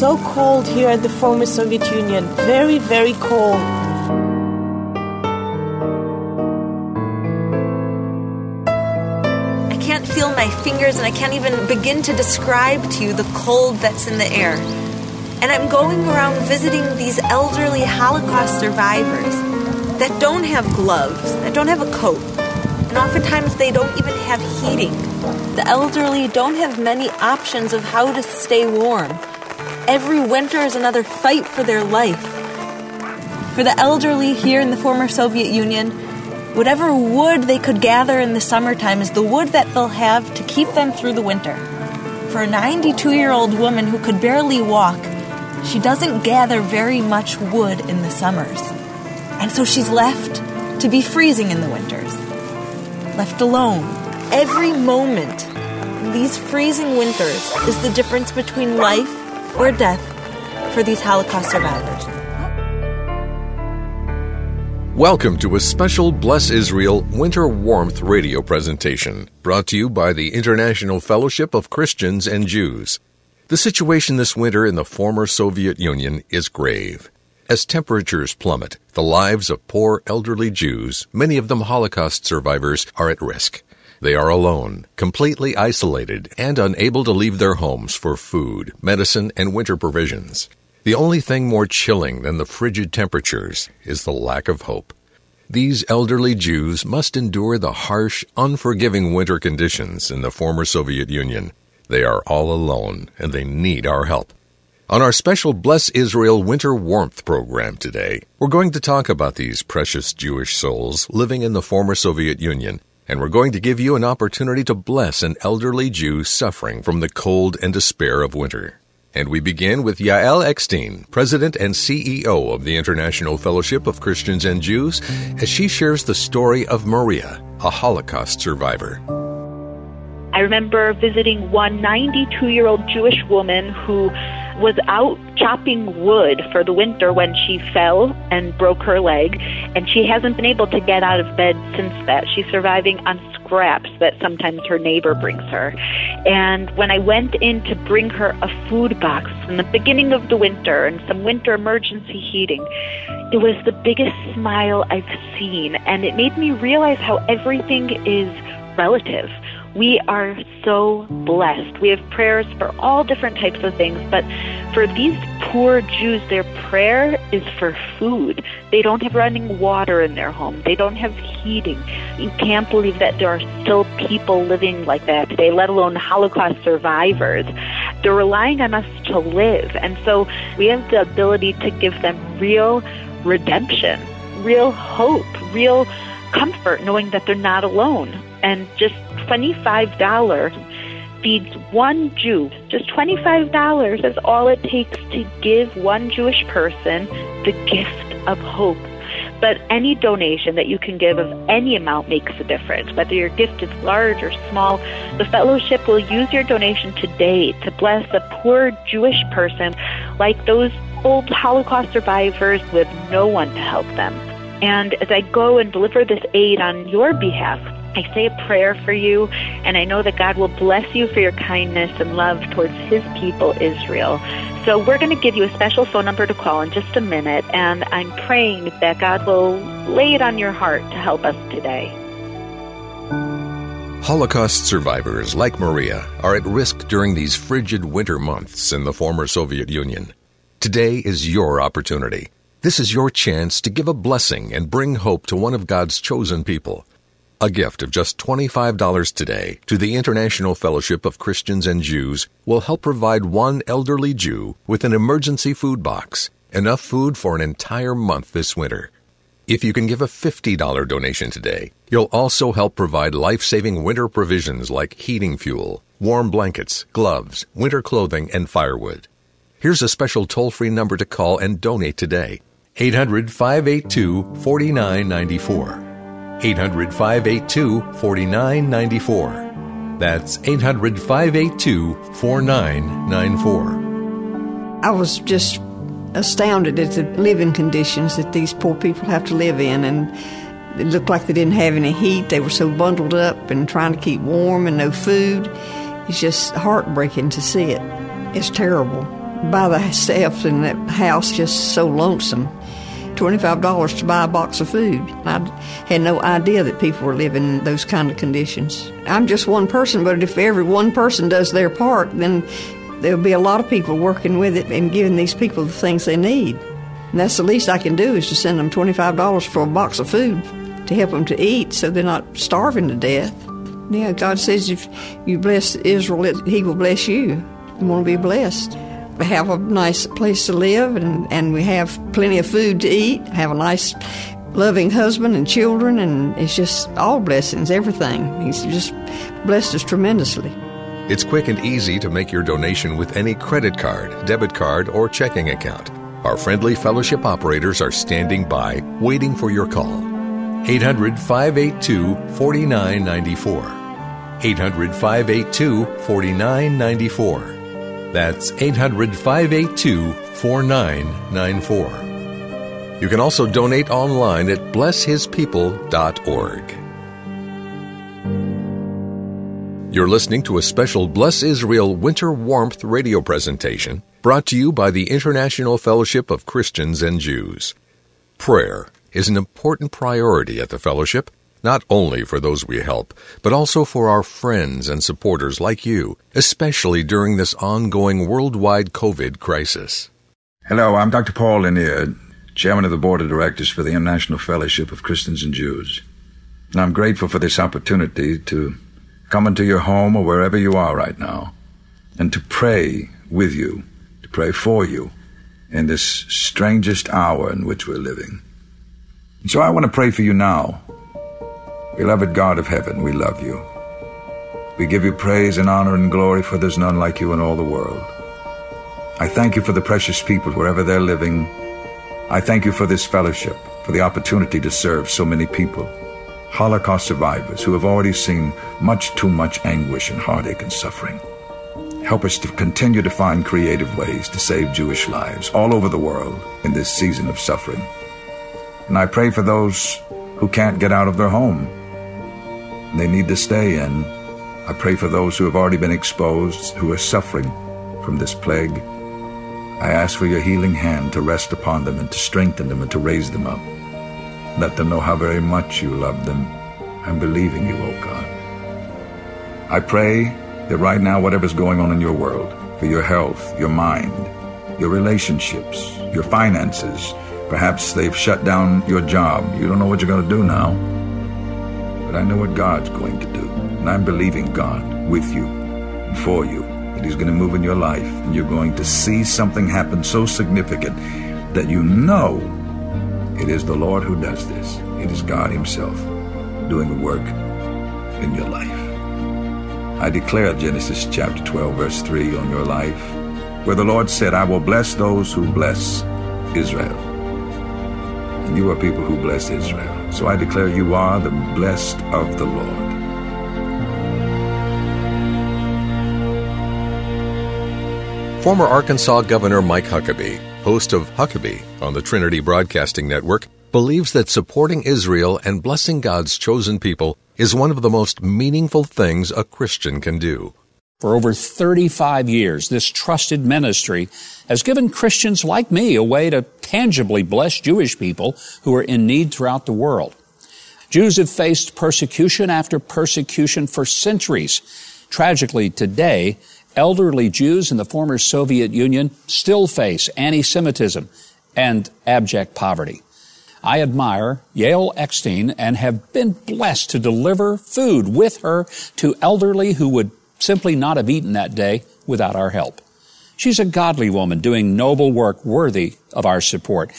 so cold here at the former Soviet Union. Very, very cold. I can't feel my fingers and I can't even begin to describe to you the cold that's in the air. And I'm going around visiting these elderly Holocaust survivors that don't have gloves, that don't have a coat, and oftentimes they don't even have heating. The elderly don't have many options of how to stay warm. Every winter is another fight for their life. For the elderly here in the former Soviet Union, whatever wood they could gather in the summertime is the wood that they'll have to keep them through the winter. For a 92 year old woman who could barely walk, she doesn't gather very much wood in the summers. And so she's left to be freezing in the winters. Left alone. Every moment these freezing winters is the difference between life or death for these Holocaust survivors. Welcome to a special Bless Israel Winter Warmth radio presentation brought to you by the International Fellowship of Christians and Jews. The situation this winter in the former Soviet Union is grave. As temperatures plummet, the lives of poor elderly Jews, many of them Holocaust survivors, are at risk. They are alone, completely isolated, and unable to leave their homes for food, medicine, and winter provisions. The only thing more chilling than the frigid temperatures is the lack of hope. These elderly Jews must endure the harsh, unforgiving winter conditions in the former Soviet Union. They are all alone, and they need our help. On our special Bless Israel Winter Warmth program today, we're going to talk about these precious Jewish souls living in the former Soviet Union, and we're going to give you an opportunity to bless an elderly Jew suffering from the cold and despair of winter. And we begin with Yael Eckstein, President and CEO of the International Fellowship of Christians and Jews, as she shares the story of Maria, a Holocaust survivor. I remember visiting one 92 year old Jewish woman who was out chopping wood for the winter when she fell and broke her leg, and she hasn't been able to get out of bed since that. She's surviving on scraps that sometimes her neighbor brings her. And when I went in to bring her a food box in the beginning of the winter and some winter emergency heating, it was the biggest smile I've seen, and it made me realize how everything is relative. We are so blessed. We have prayers for all different types of things, but for these poor Jews, their prayer is for food. They don't have running water in their home. They don't have heating. You can't believe that there are still people living like that today, let alone Holocaust survivors. They're relying on us to live. And so we have the ability to give them real redemption, real hope, real comfort knowing that they're not alone. And just $25 feeds one Jew. Just $25 is all it takes to give one Jewish person the gift of hope. But any donation that you can give of any amount makes a difference. Whether your gift is large or small, the fellowship will use your donation today to bless a poor Jewish person like those old Holocaust survivors with no one to help them. And as I go and deliver this aid on your behalf, I say a prayer for you, and I know that God will bless you for your kindness and love towards His people, Israel. So we're going to give you a special phone number to call in just a minute, and I'm praying that God will lay it on your heart to help us today. Holocaust survivors like Maria are at risk during these frigid winter months in the former Soviet Union. Today is your opportunity. This is your chance to give a blessing and bring hope to one of God's chosen people. A gift of just $25 today to the International Fellowship of Christians and Jews will help provide one elderly Jew with an emergency food box, enough food for an entire month this winter. If you can give a $50 donation today, you'll also help provide life-saving winter provisions like heating fuel, warm blankets, gloves, winter clothing, and firewood. Here's a special toll-free number to call and donate today. 800-582-4994. 800-582-4994. That's 800-582-4994. I was just astounded at the living conditions that these poor people have to live in and it looked like they didn't have any heat. They were so bundled up and trying to keep warm and no food. It's just heartbreaking to see it. It's terrible. By themselves in that house, just so lonesome. $25 to buy a box of food. I had no idea that people were living in those kind of conditions. I'm just one person, but if every one person does their part, then there'll be a lot of people working with it and giving these people the things they need. And that's the least I can do is to send them $25 for a box of food to help them to eat so they're not starving to death. Yeah, God says if you bless Israel, He will bless you. You want to be blessed. Have a nice place to live and, and we have plenty of food to eat, have a nice, loving husband and children, and it's just all blessings, everything. He's just blessed us tremendously. It's quick and easy to make your donation with any credit card, debit card, or checking account. Our friendly fellowship operators are standing by, waiting for your call. 800 582 4994. 800 582 4994. That's 800 582 4994. You can also donate online at blesshispeople.org. You're listening to a special Bless Israel Winter Warmth radio presentation brought to you by the International Fellowship of Christians and Jews. Prayer is an important priority at the fellowship, not only for those we help, but also for our friends and supporters like you, especially during this ongoing worldwide COVID crisis. Hello, I'm Dr. Paul Lanier, Chairman of the Board of Directors for the International Fellowship of Christians and Jews. And I'm grateful for this opportunity to come into your home or wherever you are right now and to pray with you, to pray for you in this strangest hour in which we're living. And so I want to pray for you now. Beloved God of heaven, we love you. We give you praise and honor and glory, for there's none like you in all the world. I thank you for the precious people wherever they're living. I thank you for this fellowship, for the opportunity to serve so many people. Holocaust survivors who have already seen much too much anguish and heartache and suffering. Help us to continue to find creative ways to save Jewish lives all over the world in this season of suffering. And I pray for those who can't get out of their home. They need to stay in. I pray for those who have already been exposed, who are suffering from this plague. I ask for your healing hand to rest upon them and to strengthen them and to raise them up. Let them know how very much you love them. I'm believing you, O oh God. I pray that right now, whatever's going on in your world, for your health, your mind, your relationships, your finances, perhaps they've shut down your job. You don't know what you're going to do now. But I know what God's going to do. And I'm believing God with you and for you that He's going to move in your life and you're going to see something happen so significant that you know it is the Lord who does this. It is God Himself doing the work in your life. I declare Genesis chapter 12, verse 3 on your life, where the Lord said, I will bless those who bless Israel. You are people who bless Israel. So I declare you are the blessed of the Lord. Former Arkansas Governor Mike Huckabee, host of Huckabee on the Trinity Broadcasting Network, believes that supporting Israel and blessing God's chosen people is one of the most meaningful things a Christian can do. For over 35 years, this trusted ministry has given Christians like me a way to tangibly bless Jewish people who are in need throughout the world. Jews have faced persecution after persecution for centuries. Tragically, today, elderly Jews in the former Soviet Union still face anti-Semitism and abject poverty. I admire Yael Eckstein and have been blessed to deliver food with her to elderly who would simply not have eaten that day without our help. She's a godly woman doing noble work worthy of our support.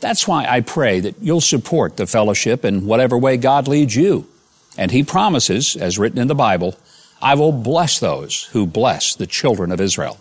That's why I pray that you'll support the fellowship in whatever way God leads you. And He promises, as written in the Bible, I will bless those who bless the children of Israel.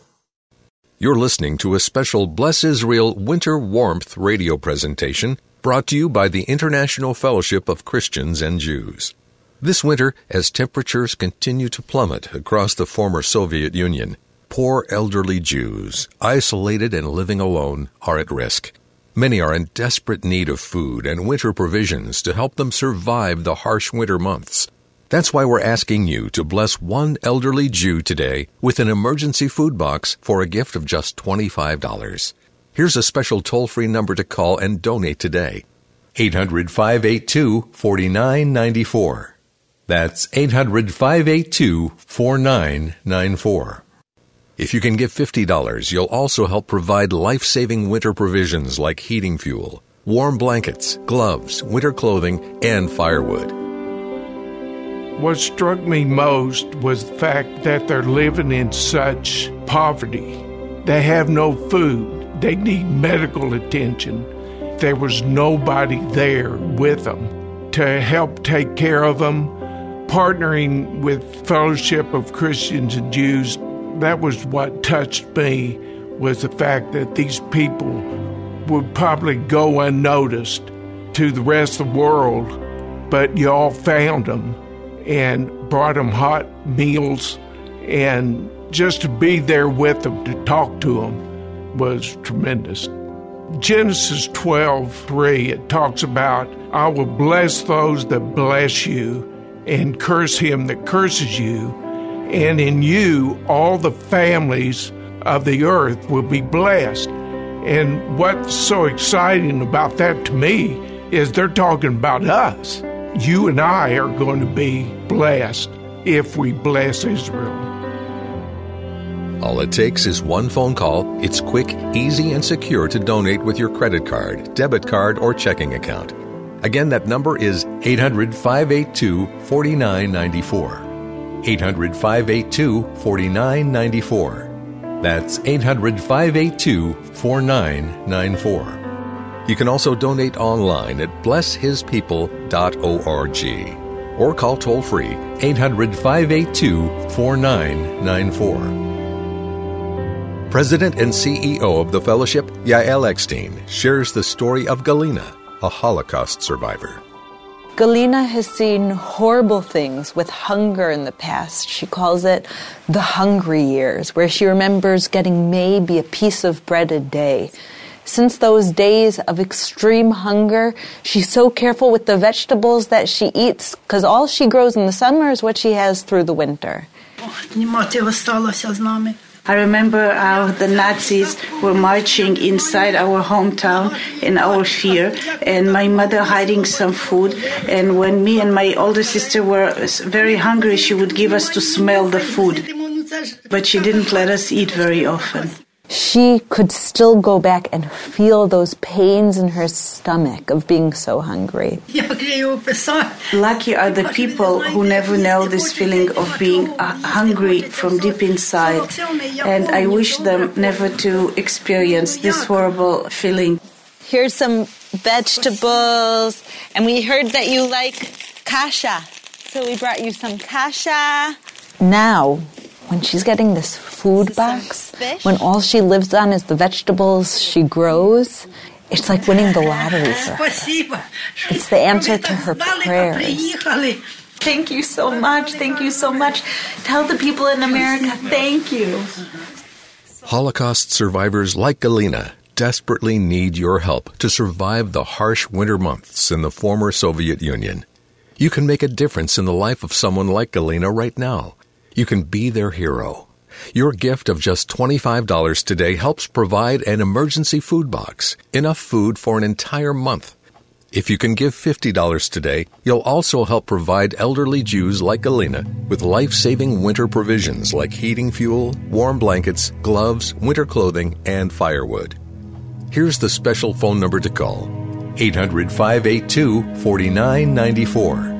You're listening to a special Bless Israel Winter Warmth radio presentation brought to you by the International Fellowship of Christians and Jews. This winter, as temperatures continue to plummet across the former Soviet Union, poor elderly Jews, isolated and living alone, are at risk. Many are in desperate need of food and winter provisions to help them survive the harsh winter months. That's why we're asking you to bless one elderly Jew today with an emergency food box for a gift of just $25. Here's a special toll free number to call and donate today 800 582 4994. That's 800 582 4994. If you can give $50, you'll also help provide life saving winter provisions like heating fuel, warm blankets, gloves, winter clothing, and firewood. What struck me most was the fact that they're living in such poverty. They have no food, they need medical attention. There was nobody there with them to help take care of them. Partnering with Fellowship of Christians and Jews, that was what touched me was the fact that these people would probably go unnoticed to the rest of the world, but y'all found them and brought them hot meals and just to be there with them to talk to them was tremendous. Genesis 12 3 it talks about i will bless those that bless you and curse him that curses you and in you all the families of the earth will be blessed and what's so exciting about that to me is they're talking about us you and I are going to be blessed if we bless Israel. All it takes is one phone call. It's quick, easy, and secure to donate with your credit card, debit card, or checking account. Again, that number is 800 582 4994. 800 582 4994. That's 800 582 4994. You can also donate online at blesshispeople.org or call toll free 800 582 4994. President and CEO of the Fellowship, Yael Eckstein, shares the story of Galina, a Holocaust survivor. Galina has seen horrible things with hunger in the past. She calls it the hungry years, where she remembers getting maybe a piece of bread a day. Since those days of extreme hunger, she's so careful with the vegetables that she eats because all she grows in the summer is what she has through the winter. I remember how the Nazis were marching inside our hometown in our fear, and my mother hiding some food. And when me and my older sister were very hungry, she would give us to smell the food. But she didn't let us eat very often she could still go back and feel those pains in her stomach of being so hungry. Lucky are the people who never know this feeling of being uh, hungry from deep inside, and I wish them never to experience this horrible feeling. Here's some vegetables, and we heard that you like kasha, so we brought you some kasha. Now, when she's getting this food box, when all she lives on is the vegetables she grows, it's like winning the lottery for her. It's the answer to her prayers. Thank you so much. Thank you so much. Tell the people in America thank you. Holocaust survivors like Galina desperately need your help to survive the harsh winter months in the former Soviet Union. You can make a difference in the life of someone like Galina right now. You can be their hero. Your gift of just $25 today helps provide an emergency food box, enough food for an entire month. If you can give $50 today, you'll also help provide elderly Jews like Galina with life saving winter provisions like heating fuel, warm blankets, gloves, winter clothing, and firewood. Here's the special phone number to call 800 582 4994.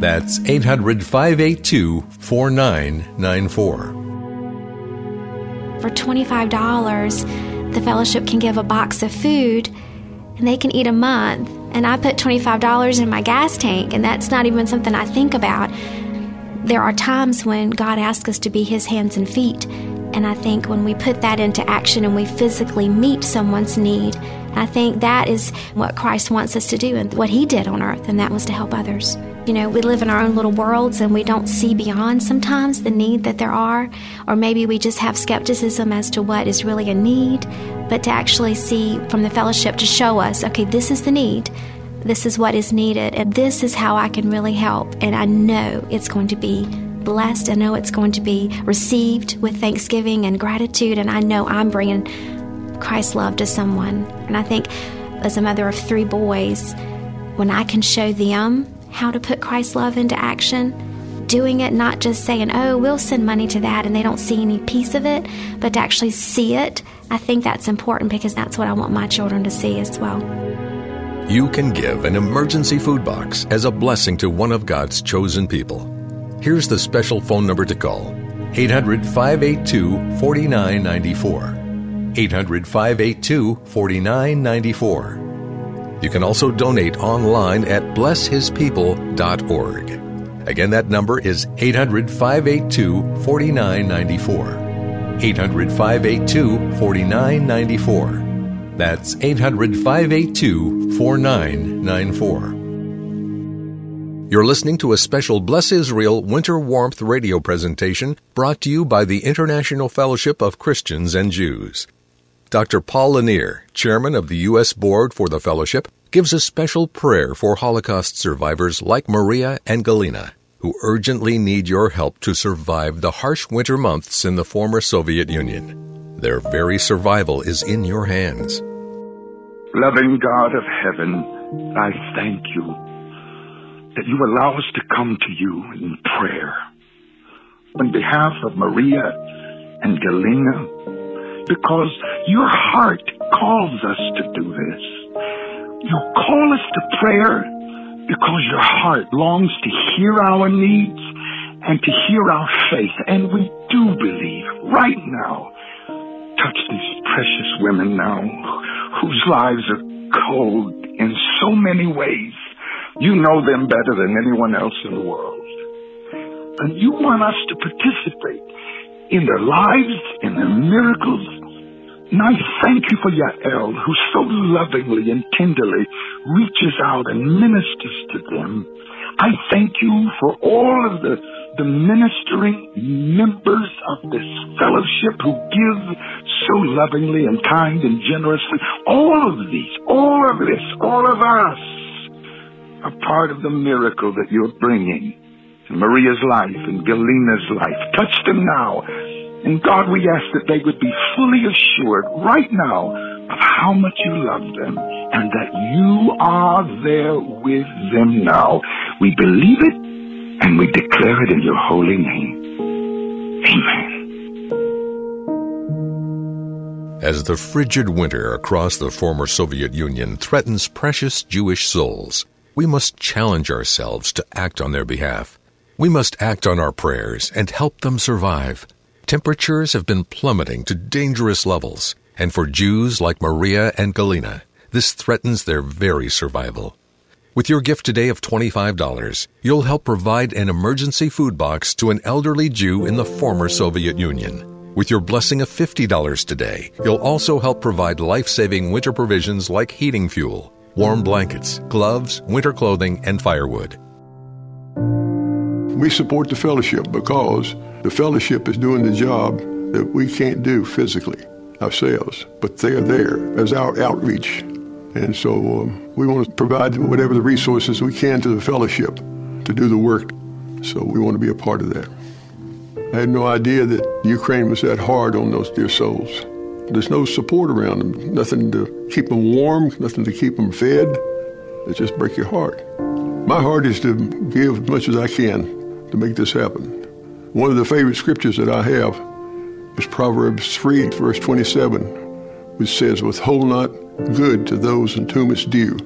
That's 800 582 4994. For $25, the fellowship can give a box of food and they can eat a month. And I put $25 in my gas tank, and that's not even something I think about. There are times when God asks us to be His hands and feet. And I think when we put that into action and we physically meet someone's need, I think that is what Christ wants us to do and what He did on earth, and that was to help others. You know, we live in our own little worlds and we don't see beyond sometimes the need that there are, or maybe we just have skepticism as to what is really a need, but to actually see from the fellowship to show us, okay, this is the need, this is what is needed, and this is how I can really help, and I know it's going to be blessed. I know it's going to be received with thanksgiving and gratitude, and I know I'm bringing Christ's love to someone. And I think as a mother of three boys, when I can show them how to put Christ's love into action, doing it, not just saying, oh, we'll send money to that and they don't see any piece of it, but to actually see it, I think that's important because that's what I want my children to see as well. You can give an emergency food box as a blessing to one of God's chosen people. Here's the special phone number to call 800 582 4994. 800 582 4994. You can also donate online at blesshispeople.org. Again, that number is 800 582 4994. 800 582 4994. That's 800 582 4994. You're listening to a special Bless Israel Winter Warmth radio presentation brought to you by the International Fellowship of Christians and Jews. Dr. Paul Lanier, chairman of the U.S. Board for the Fellowship, gives a special prayer for Holocaust survivors like Maria and Galina, who urgently need your help to survive the harsh winter months in the former Soviet Union. Their very survival is in your hands. Loving God of heaven, I thank you that you allow us to come to you in prayer. On behalf of Maria and Galina, because your heart calls us to do this. You call us to prayer because your heart longs to hear our needs and to hear our faith. And we do believe right now. Touch these precious women now whose lives are cold in so many ways. You know them better than anyone else in the world. And you want us to participate in their lives, in their miracles. And I thank you for Yael, who so lovingly and tenderly reaches out and ministers to them. I thank you for all of the, the ministering members of this fellowship who give so lovingly and kind and generously. All of these, all of this, all of us are part of the miracle that you're bringing Maria's life and Galina's life. Touch them now. And God, we ask that they would be fully assured right now of how much you love them and that you are there with them now. We believe it and we declare it in your holy name. Amen. As the frigid winter across the former Soviet Union threatens precious Jewish souls, we must challenge ourselves to act on their behalf. We must act on our prayers and help them survive. Temperatures have been plummeting to dangerous levels, and for Jews like Maria and Galina, this threatens their very survival. With your gift today of $25, you'll help provide an emergency food box to an elderly Jew in the former Soviet Union. With your blessing of $50 today, you'll also help provide life saving winter provisions like heating fuel, warm blankets, gloves, winter clothing, and firewood. We support the fellowship because the fellowship is doing the job that we can't do physically ourselves, but they're there as our outreach. And so um, we want to provide whatever the resources we can to the fellowship to do the work. So we want to be a part of that. I had no idea that Ukraine was that hard on those dear souls. There's no support around them, nothing to keep them warm, nothing to keep them fed. It just breaks your heart. My heart is to give as much as I can to make this happen. One of the favorite scriptures that I have is Proverbs 3, verse 27, which says, Withhold not good to those in whom it's due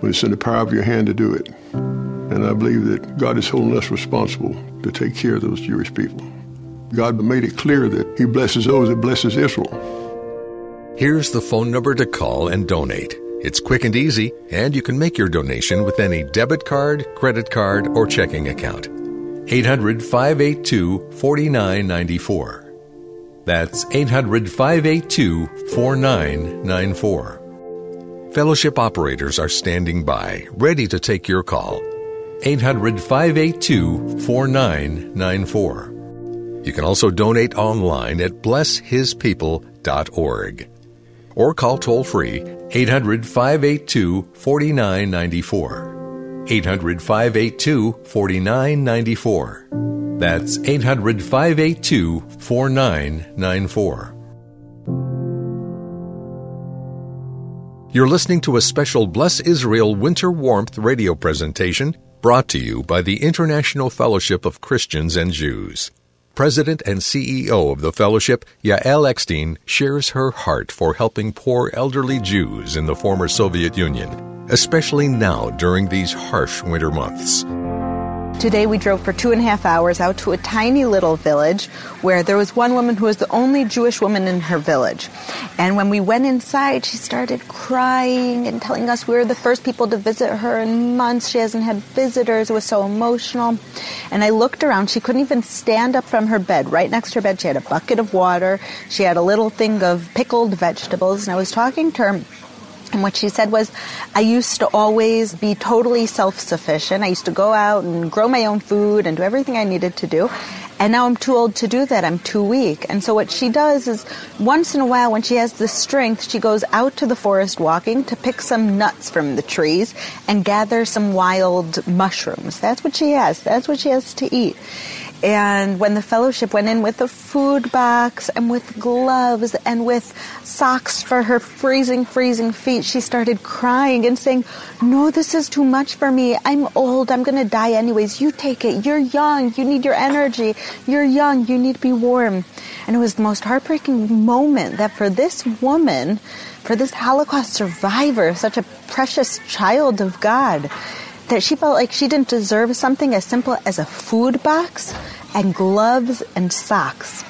when it's in the power of your hand to do it. And I believe that God is holding us responsible to take care of those Jewish people. God made it clear that He blesses those that blesses Israel. Here's the phone number to call and donate It's quick and easy, and you can make your donation with any debit card, credit card, or checking account. 800 582 4994. That's 800 582 4994. Fellowship operators are standing by, ready to take your call. 800 582 4994. You can also donate online at blesshispeople.org or call toll free 800 582 4994. 800 582 4994. That's 800 582 4994. You're listening to a special Bless Israel Winter Warmth radio presentation brought to you by the International Fellowship of Christians and Jews. President and CEO of the fellowship, Yael Eckstein, shares her heart for helping poor elderly Jews in the former Soviet Union, especially now during these harsh winter months. Today we drove for two and a half hours out to a tiny little village where there was one woman who was the only Jewish woman in her village. And when we went inside, she started crying and telling us we were the first people to visit her in months. She hasn't had visitors. It was so emotional. And I looked around. She couldn't even stand up from her bed. Right next to her bed, she had a bucket of water. She had a little thing of pickled vegetables. And I was talking to her and what she said was, I used to always be totally self sufficient. I used to go out and grow my own food and do everything I needed to do. And now I'm too old to do that. I'm too weak. And so what she does is once in a while when she has the strength, she goes out to the forest walking to pick some nuts from the trees and gather some wild mushrooms. That's what she has. That's what she has to eat. And when the fellowship went in with a food box and with gloves and with socks for her freezing, freezing feet, she started crying and saying, No, this is too much for me. I'm old. I'm going to die anyways. You take it. You're young. You need your energy. You're young. You need to be warm. And it was the most heartbreaking moment that for this woman, for this Holocaust survivor, such a precious child of God, that she felt like she didn't deserve something as simple as a food box and gloves and socks.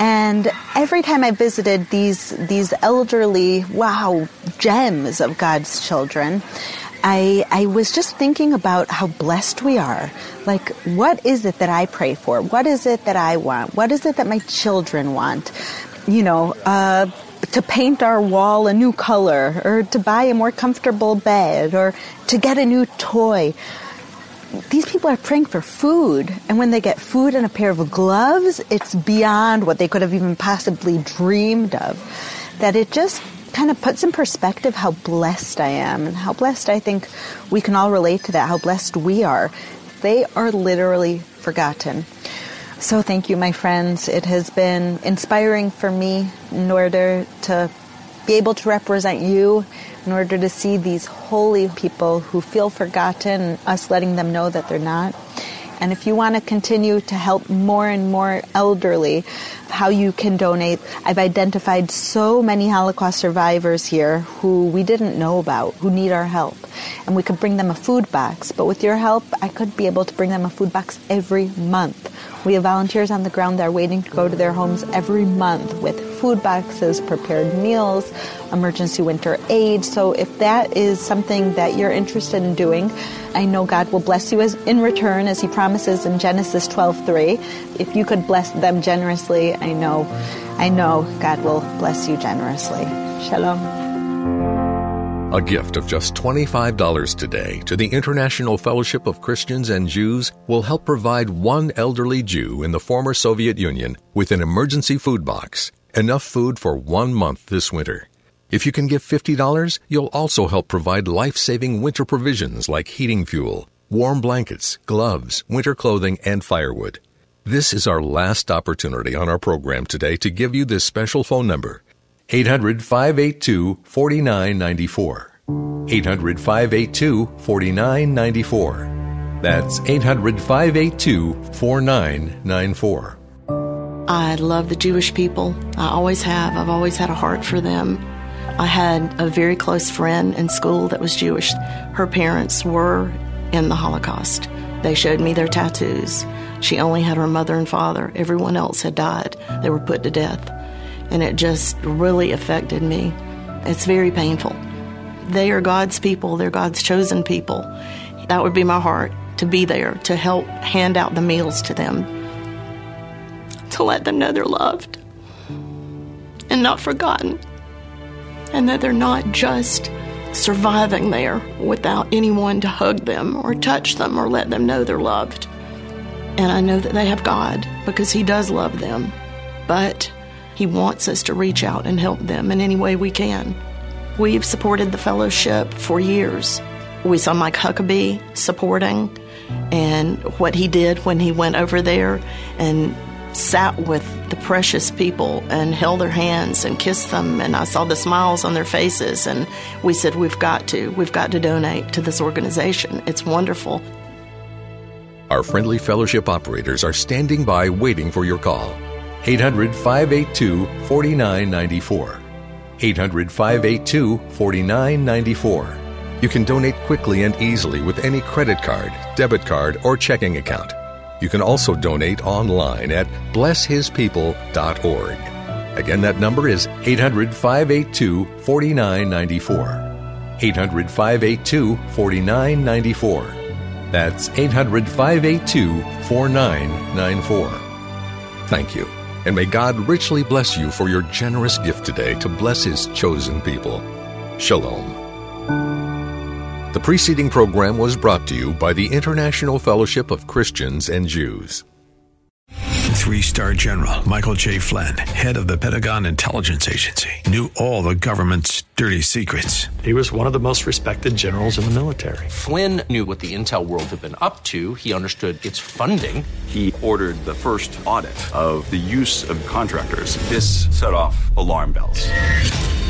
And every time I visited these these elderly, wow, gems of God's children, I, I was just thinking about how blessed we are. Like, what is it that I pray for? What is it that I want? What is it that my children want? You know, uh, to paint our wall a new color, or to buy a more comfortable bed, or to get a new toy. These people are praying for food, and when they get food and a pair of gloves, it's beyond what they could have even possibly dreamed of. That it just kind of puts in perspective how blessed I am and how blessed I think we can all relate to that, how blessed we are. They are literally forgotten. So thank you, my friends. It has been inspiring for me in order to be able to represent you, in order to see these holy people who feel forgotten, us letting them know that they're not. And if you want to continue to help more and more elderly, how you can donate. I've identified so many Holocaust survivors here who we didn't know about, who need our help. And we could bring them a food box. But with your help, I could be able to bring them a food box every month. We have volunteers on the ground that are waiting to go to their homes every month with food boxes, prepared meals, emergency winter aid. So if that is something that you're interested in doing, I know God will bless you as in return as he promises in Genesis 12:3. If you could bless them generously, I know I know God will bless you generously. Shalom. A gift of just $25 today to the International Fellowship of Christians and Jews will help provide one elderly Jew in the former Soviet Union with an emergency food box, enough food for one month this winter. If you can give $50, you'll also help provide life saving winter provisions like heating fuel, warm blankets, gloves, winter clothing, and firewood. This is our last opportunity on our program today to give you this special phone number 800 582 4994. 800 582 4994. That's 800 582 4994. I love the Jewish people. I always have. I've always had a heart for them. I had a very close friend in school that was Jewish. Her parents were in the Holocaust. They showed me their tattoos. She only had her mother and father. Everyone else had died. They were put to death. And it just really affected me. It's very painful. They are God's people, they're God's chosen people. That would be my heart to be there to help hand out the meals to them, to let them know they're loved and not forgotten, and that they're not just surviving there without anyone to hug them or touch them or let them know they're loved. And I know that they have God because He does love them, but He wants us to reach out and help them in any way we can. We've supported the fellowship for years. We saw Mike Huckabee supporting and what he did when he went over there and sat with the precious people and held their hands and kissed them and I saw the smiles on their faces and we said we've got to we've got to donate to this organization. It's wonderful. Our friendly fellowship operators are standing by waiting for your call. 800 582 4994 800 582 4994 you can donate quickly and easily with any credit card, debit card, or checking account. You can also donate online at blesshispeople.org. Again, that number is 800 582 4994. 800 582 4994. That's 800 582 4994. Thank you, and may God richly bless you for your generous gift today to bless His chosen people. Shalom. The preceding program was brought to you by the International Fellowship of Christians and Jews. Three star general Michael J. Flynn, head of the Pentagon Intelligence Agency, knew all the government's dirty secrets. He was one of the most respected generals in the military. Flynn knew what the intel world had been up to, he understood its funding. He ordered the first audit of the use of contractors. This set off alarm bells.